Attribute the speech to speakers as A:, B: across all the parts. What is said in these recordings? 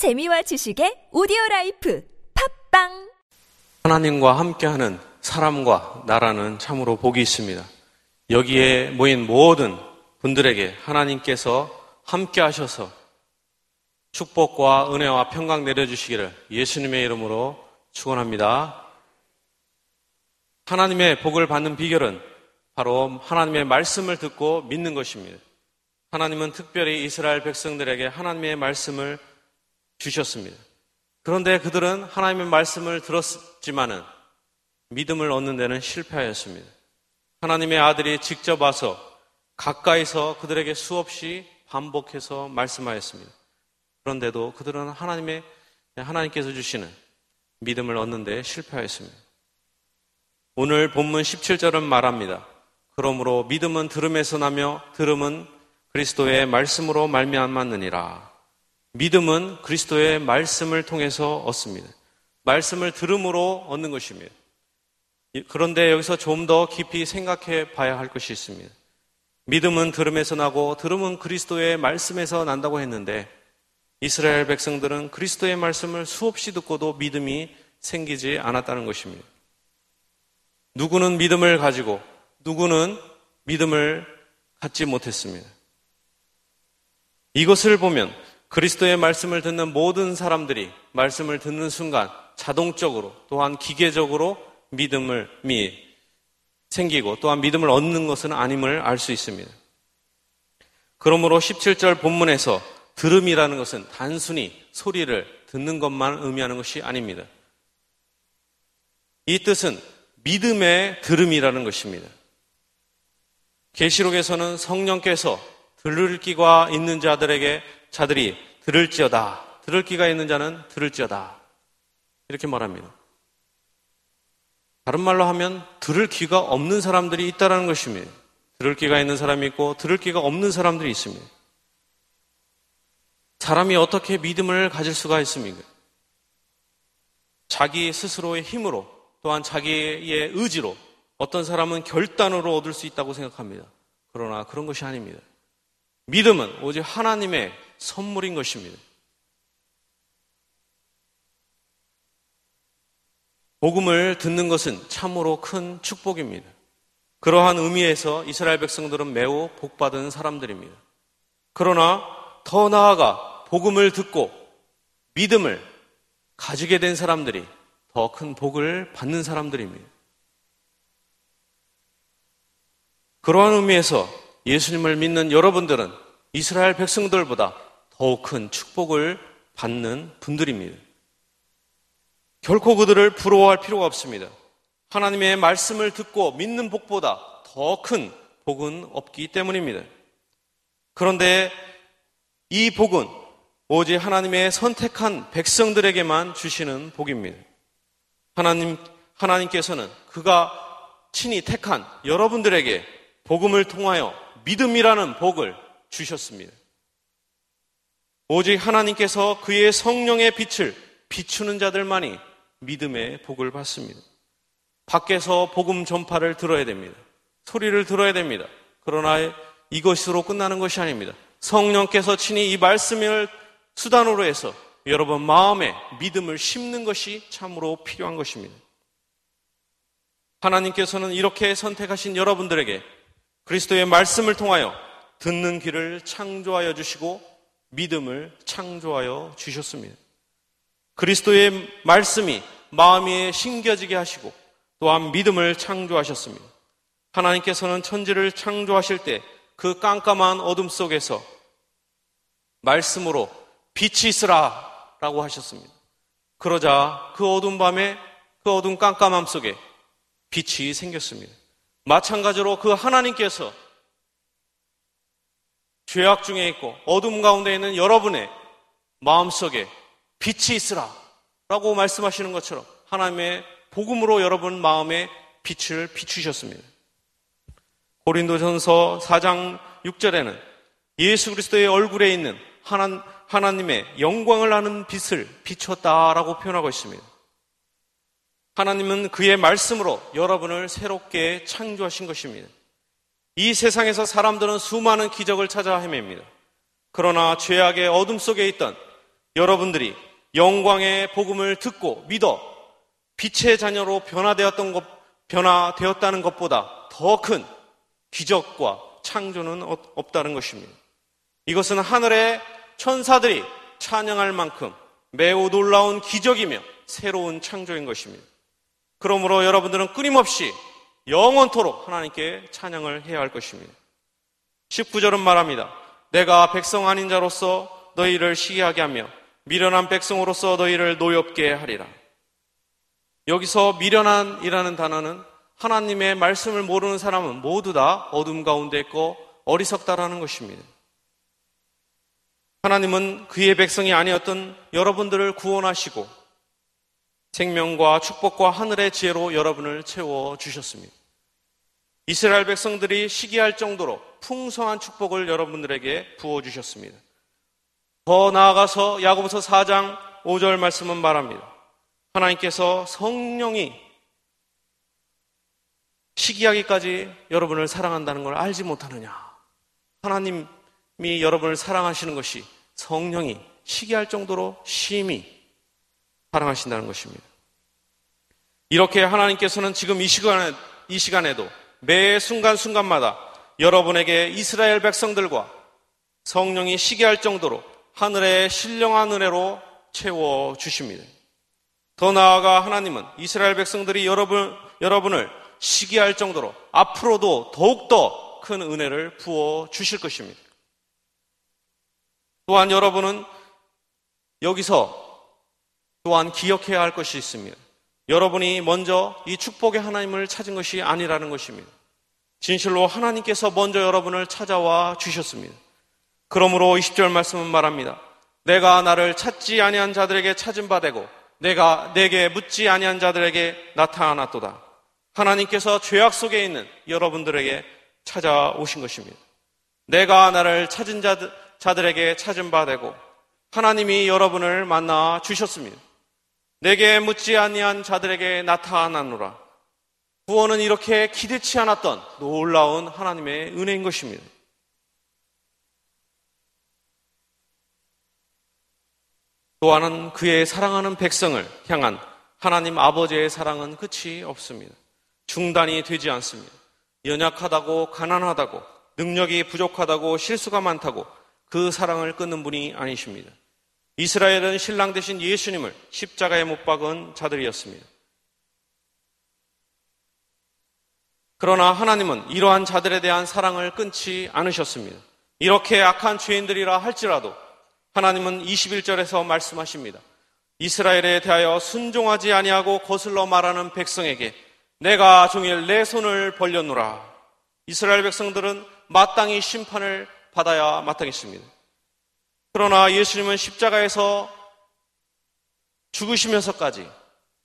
A: 재미와 지식의 오디오 라이프 팟빵
B: 하나님과 함께하는 사람과 나라는 참으로 복이 있습니다. 여기에 모인 모든 분들에게 하나님께서 함께 하셔서 축복과 은혜와 평강 내려주시기를 예수님의 이름으로 축원합니다. 하나님의 복을 받는 비결은 바로 하나님의 말씀을 듣고 믿는 것입니다. 하나님은 특별히 이스라엘 백성들에게 하나님의 말씀을 주셨습니다. 그런데 그들은 하나님의 말씀을 들었지만은 믿음을 얻는 데는 실패하였습니다. 하나님의 아들이 직접 와서 가까이서 그들에게 수없이 반복해서 말씀하였습니다. 그런데도 그들은 하나님의 하나님께서 주시는 믿음을 얻는 데 실패하였습니다. 오늘 본문 17절은 말합니다. 그러므로 믿음은 들음에서 나며 들음은 그리스도의 말씀으로 말미암았느니라. 믿음은 그리스도의 말씀을 통해서 얻습니다. 말씀을 들음으로 얻는 것입니다. 그런데 여기서 좀 더 깊이 생각해 봐야 할 것이 있습니다. 믿음은 들음에서 나고 들음은 그리스도의 말씀에서 난다고 했는데 이스라엘 백성들은 그리스도의 말씀을 수없이 듣고도 믿음이 생기지 않았다는 것입니다. 누구는 믿음을 가지고 누구는 믿음을 갖지 못했습니다. 이것을 보면 그리스도의 말씀을 듣는 모든 사람들이 말씀을 듣는 순간 자동적으로 또한 기계적으로 믿음을 미 생기고 또한 믿음을 얻는 것은 아님을 알 수 있습니다. 그러므로 17절 본문에서 들음이라는 것은 단순히 소리를 듣는 것만 의미하는 것이 아닙니다. 이 뜻은 믿음의 들음이라는 것입니다. 계시록에서는 성령께서 들을 끼가 있는 자들에게 자들이 들을지어다. 들을 끼가 있는 자는 들을지어다. 이렇게 말합니다. 다른 말로 하면 들을 귀가 없는 사람들이 있다라는 것입니다. 들을 귀가 있는 사람이 있고 들을 귀가 없는 사람들이 있습니다. 사람이 어떻게 믿음을 가질 수가 있습니까? 자기 스스로의 힘으로 또한 자기의 의지로 어떤 사람은 결단으로 얻을 수 있다고 생각합니다. 그러나 그런 것이 아닙니다. 믿음은 오직 하나님의 선물인 것입니다. 복음을 듣는 것은 참으로 큰 축복입니다. 그러한 의미에서 이스라엘 백성들은 매우 복받은 사람들입니다. 그러나 더 나아가 복음을 듣고 믿음을 가지게 된 사람들이 더 큰 복을 받는 사람들입니다. 그러한 의미에서 예수님을 믿는 여러분들은 이스라엘 백성들보다 더욱 큰 축복을 받는 분들입니다. 결코 그들을 부러워할 필요가 없습니다. 하나님의 말씀을 듣고 믿는 복보다 더 큰 복은 없기 때문입니다. 그런데 이 복은 오직 하나님의 선택한 백성들에게만 주시는 복입니다. 하나님, 하나님께서는 그가 친히 택한 여러분들에게 복음을 통하여 믿음이라는 복을 주셨습니다. 오직 하나님께서 그의 성령의 빛을 비추는 자들만이 믿음의 복을 받습니다. 밖에서 복음 전파를 들어야 됩니다. 소리를 들어야 됩니다. 그러나 이것으로 끝나는 것이 아닙니다. 성령께서 친히 이 말씀을 수단으로 해서 여러분 마음에 믿음을 심는 것이 참으로 필요한 것입니다. 하나님께서는 이렇게 선택하신 여러분들에게 그리스도의 말씀을 통하여 듣는 길을 창조하여 주시고 믿음을 창조하여 주셨습니다. 그리스도의 말씀이 마음에 심겨지게 하시고 또한 믿음을 창조하셨습니다. 하나님께서는 천지를 창조하실 때 그 깜깜한 어둠 속에서 말씀으로 빛이 있으라 라고 하셨습니다. 그러자 그 어두운 밤에 그 어두운 깜깜함 속에 빛이 생겼습니다. 마찬가지로 그 하나님께서 죄악 중에 있고 어둠 가운데 있는 여러분의 마음속에 빛이 있으라 라고 말씀하시는 것처럼 하나님의 복음으로 여러분 마음에 빛을 비추셨습니다. 고린도전서 4장 6절에는 예수 그리스도의 얼굴에 있는 하나, 하나님의 영광을 아는 빛을 비췄다라고 표현하고 있습니다. 하나님은 그의 말씀으로 여러분을 새롭게 창조하신 것입니다. 이 세상에서 사람들은 수많은 기적을 찾아 헤맵니다. 그러나 죄악의 어둠 속에 있던 여러분들이 영광의 복음을 듣고 믿어 빛의 자녀로 변화되었던 것, 변화되었다는 것보다 더 큰 기적과 창조는 없다는 것입니다. 이것은 하늘의 천사들이 찬양할 만큼 매우 놀라운 기적이며 새로운 창조인 것입니다. 그러므로 여러분들은 끊임없이 영원토록 하나님께 찬양을 해야 할 것입니다. 19절은 말합니다. 내가 백성 아닌 자로서 너희를 시기하게 하며 미련한 백성으로서 너희를 노엽게 하리라. 여기서 미련한이라는 단어는 하나님의 말씀을 모르는 사람은 모두 다 어둠 가운데 있고 어리석다라는 것입니다. 하나님은 그의 백성이 아니었던 여러분들을 구원하시고 생명과 축복과 하늘의 지혜로 여러분을 채워 주셨습니다. 이스라엘 백성들이 시기할 정도로 풍성한 축복을 여러분들에게 부어 주셨습니다. 더 나아가서 야고보서 4장 5절 말씀은 말합니다. 하나님께서 성령이 시기하기까지 여러분을 사랑한다는 걸 알지 못하느냐? 하나님이 여러분을 사랑하시는 것이 성령이 시기할 정도로 심히 사랑하신다는 것입니다. 이렇게 하나님께서는 지금 이 시간에, 이 시간에도 매 순간순간마다 여러분에게 이스라엘 백성들과 성령이 시기할 정도로 하늘의 신령한 은혜로 채워 주십니다. 더 나아가 하나님은 이스라엘 백성들이 여러분, 여러분을 시기할 정도로 앞으로도 더욱더 큰 은혜를 부어 주실 것입니다. 또한 여러분은 여기서 또한 기억해야 할 것이 있습니다. 여러분이 먼저 이 축복의 하나님을 찾은 것이 아니라는 것입니다. 진실로 하나님께서 먼저 여러분을 찾아와 주셨습니다. 그러므로 20절 말씀은 말합니다. 내가 나를 찾지 아니한 자들에게 찾은 바 되고 내가 내게 묻지 아니한 자들에게 나타났도다. 하나님께서 죄악 속에 있는 여러분들에게 찾아오신 것입니다. 내가 나를 찾은 자들, 자들에게 찾은 바 되고 하나님이 여러분을 만나 주셨습니다. 내게 묻지 아니한 자들에게 나타나노라. 구원은 이렇게 기대치 않았던 놀라운 하나님의 은혜인 것입니다. 또한은 그의 사랑하는 백성을 향한 하나님 아버지의 사랑은 끝이 없습니다. 중단이 되지 않습니다. 연약하다고 가난하다고 능력이 부족하다고 실수가 많다고 그 사랑을 끊는 분이 아니십니다. 이스라엘은 신랑 대신 예수님을 십자가에 못 박은 자들이었습니다. 그러나 하나님은 이러한 자들에 대한 사랑을 끊지 않으셨습니다. 이렇게 악한 죄인들이라 할지라도 하나님은 21절에서 말씀하십니다. 이스라엘에 대하여 순종하지 아니하고 거슬러 말하는 백성에게 내가 종일 내 손을 벌렸노라. 이스라엘 백성들은 마땅히 심판을 받아야 마땅했습니다. 그러나 예수님은 십자가에서 죽으시면서까지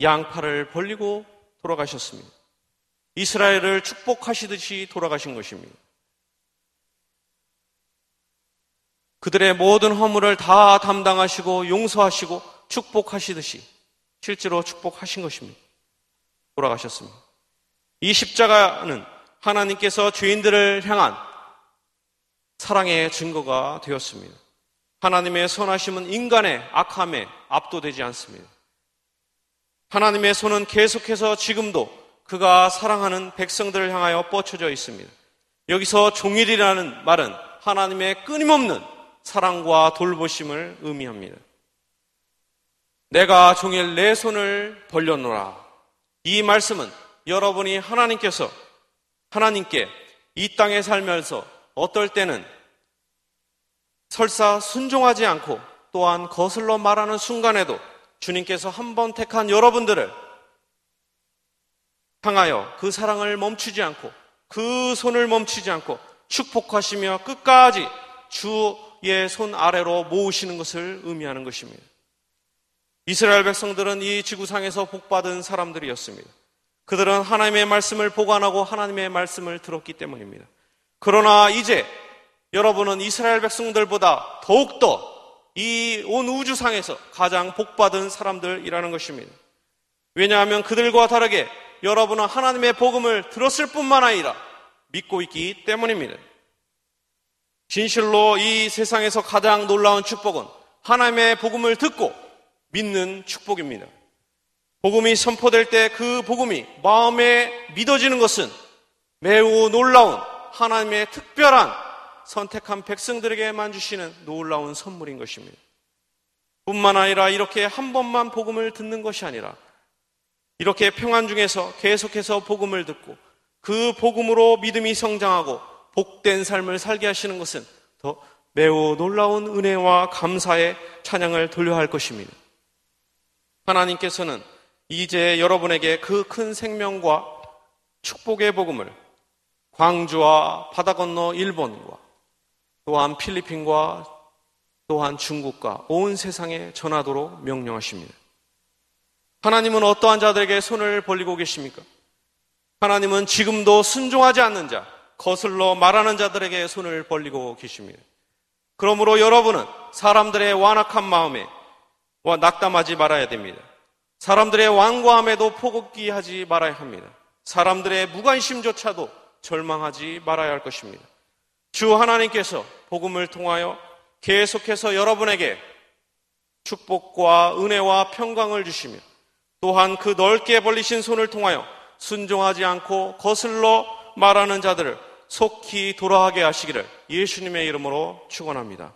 B: 양팔을 벌리고 돌아가셨습니다. 이스라엘을 축복하시듯이 돌아가신 것입니다. 그들의 모든 허물을 다 담당하시고 용서하시고 축복하시듯이 실제로 축복하신 것입니다. 돌아가셨습니다. 이 십자가는 하나님께서 죄인들을 향한 사랑의 증거가 되었습니다. 하나님의 선하심은 인간의 악함에 압도되지 않습니다. 하나님의 손은 계속해서 지금도 그가 사랑하는 백성들을 향하여 뻗쳐져 있습니다. 여기서 종일이라는 말은 하나님의 끊임없는 사랑과 돌보심을 의미합니다. 내가 종일 내 손을 벌렸노라. 이 말씀은 여러분이 하나님께서 하나님께 이 땅에 살면서 어떨 때는 설사 순종하지 않고 또한 거슬러 말하는 순간에도 주님께서 한 번 택한 여러분들을 향하여 그 사랑을 멈추지 않고 그 손을 멈추지 않고 축복하시며 끝까지 주의 손 아래로 모으시는 것을 의미하는 것입니다. 이스라엘 백성들은 이 지구상에서 복받은 사람들이었습니다. 그들은 하나님의 말씀을 보관하고 하나님의 말씀을 들었기 때문입니다. 그러나 이제 여러분은 이스라엘 백성들보다 더욱더 이 온 우주상에서 가장 복받은 사람들이라는 것입니다. 왜냐하면 그들과 다르게 여러분은 하나님의 복음을 들었을 뿐만 아니라 믿고 있기 때문입니다. 진실로 이 세상에서 가장 놀라운 축복은 하나님의 복음을 듣고 믿는 축복입니다. 복음이 선포될 때 그 복음이 마음에 믿어지는 것은 매우 놀라운 하나님의 특별한 선택한 백성들에게만 주시는 놀라운 선물인 것입니다. 뿐만 아니라 이렇게 한 번만 복음을 듣는 것이 아니라 이렇게 평안 중에서 계속해서 복음을 듣고 그 복음으로 믿음이 성장하고 복된 삶을 살게 하시는 것은 더 매우 놀라운 은혜와 감사의 찬양을 돌려야 할 것입니다. 하나님께서는 이제 여러분에게 그 큰 생명과 축복의 복음을 광주와 바다 건너 일본과 또한 필리핀과 또한 중국과 온 세상에 전하도록 명령하십니다. 하나님은 어떠한 자들에게 손을 벌리고 계십니까? 하나님은 지금도 순종하지 않는 자, 거슬러 말하는 자들에게 손을 벌리고 계십니다. 그러므로 여러분은 사람들의 완악한 마음에 낙담하지 말아야 됩니다. 사람들의 완고함에도 포기하지 말아야 합니다. 사람들의 무관심조차도 절망하지 말아야 할 것입니다. 주 하나님께서 복음을 통하여 계속해서 여러분에게 축복과 은혜와 평강을 주시며 또한 그 넓게 벌리신 손을 통하여 순종하지 않고 거슬러 말하는 자들을 속히 돌아가게 하시기를 예수님의 이름으로 축원합니다.